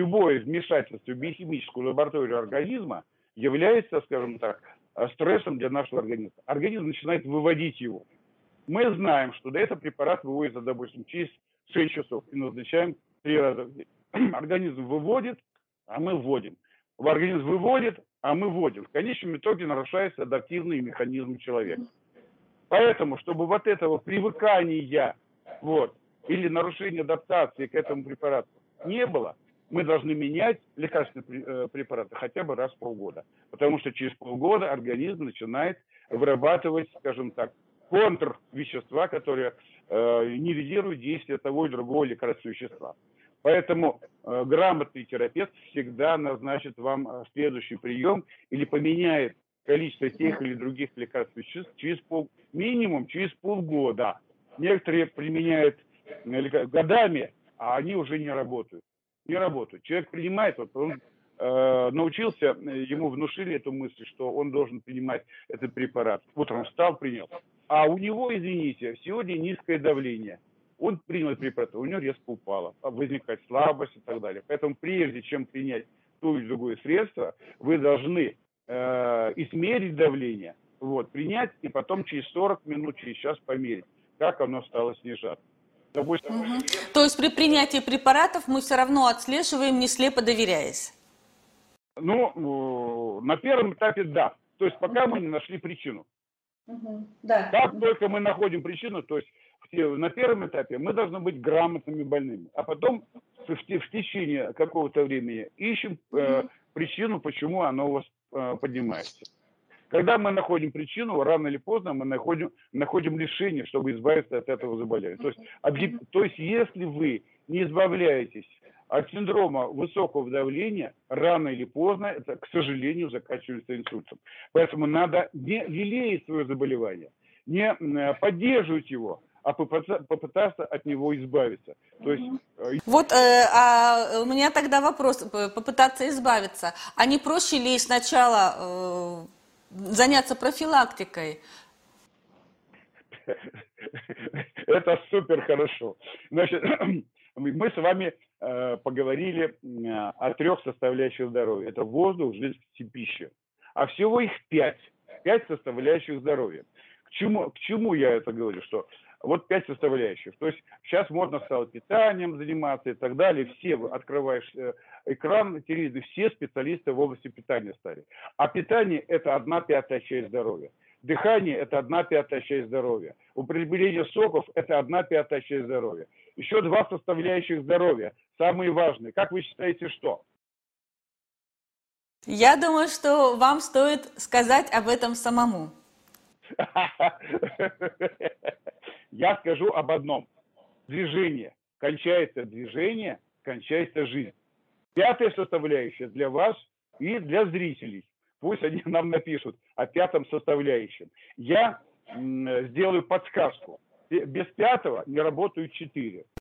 любое вмешательство в биохимическую лабораторию организма является, скажем так, э, стрессом для нашего организма. Организм начинает выводить его. Мы знаем, что до этого препарат выводится, допустим, через 6 часов и назначаем 3 раза в день. Организм выводит, а мы вводим. Организм выводит, а мы вводим. В конечном итоге нарушается адаптивный механизм человека. Поэтому, чтобы вот этого привыкания вот, или нарушения адаптации к этому препарату не было, мы должны менять лекарственные э, препараты хотя бы раз в полгода. Потому что через полгода организм начинает вырабатывать, скажем так, контрвещества, которые э, нивелируют действие того или другого лекарственного вещества. Поэтому э, грамотный терапевт всегда назначит вам э, следующий прием или поменяет количество тех или других лекарственных веществ через пол, минимум через полгода. Некоторые применяют э, годами, а они уже не работают. Не работают. Человек принимает, вот он э, научился, ему внушили эту мысль, что он должен принимать этот препарат. Утром встал, принял. А у него, извините, сегодня низкое давление – он принял препарат, у него резко упало, возникает слабость и так далее. Поэтому прежде чем принять то или другое средство, вы должны э, измерить давление, вот, принять и потом через 40 минут, через час померить, как оно стало снижаться. Допустим, угу. То есть при принятии препаратов мы все равно отслеживаем, не слепо доверяясь? Ну, на первом этапе да. То есть пока мы не нашли причину. Угу. Да. Как только мы находим причину, то есть на первом этапе мы должны быть грамотными больными, а потом в, в течение какого-то времени ищем э, причину, почему оно у вас э, поднимается. Когда мы находим причину, рано или поздно мы находим, находим решение, чтобы избавиться от этого заболевания. То есть, объ... то есть если вы не избавляетесь от синдрома высокого давления, рано или поздно это, к сожалению, заканчивается инсультом. Поэтому надо не лелеять свое заболевание, не э, поддерживать его, а попытаться от него избавиться. То есть... Э, вот э, а у меня тогда вопрос, попытаться избавиться. А не проще ли сначала э, заняться профилактикой? Это супер хорошо. Значит, мы с вами э, поговорили о трех составляющих здоровья. Это воздух, жизнь и пища. А всего их пять. Пять составляющих здоровья. К чему, к чему я это говорю? Что вот пять составляющих. То есть сейчас можно стало питанием заниматься и так далее. Все открываешь э, экран, телевизор, все специалисты в области питания стали. А питание – это одна пятая часть здоровья. Дыхание – это одна пятая часть здоровья. Употребление соков – это одна пятая часть здоровья. Еще два составляющих здоровья, самые важные. Как вы считаете, что? Я думаю, что вам стоит сказать об этом самому. Я скажу об одном. Движение. Кончается движение, кончается жизнь. Пятая составляющая для вас и для зрителей. Пусть они нам напишут о пятом составляющем. Я сделаю подсказку. Без пятого не работают четыре.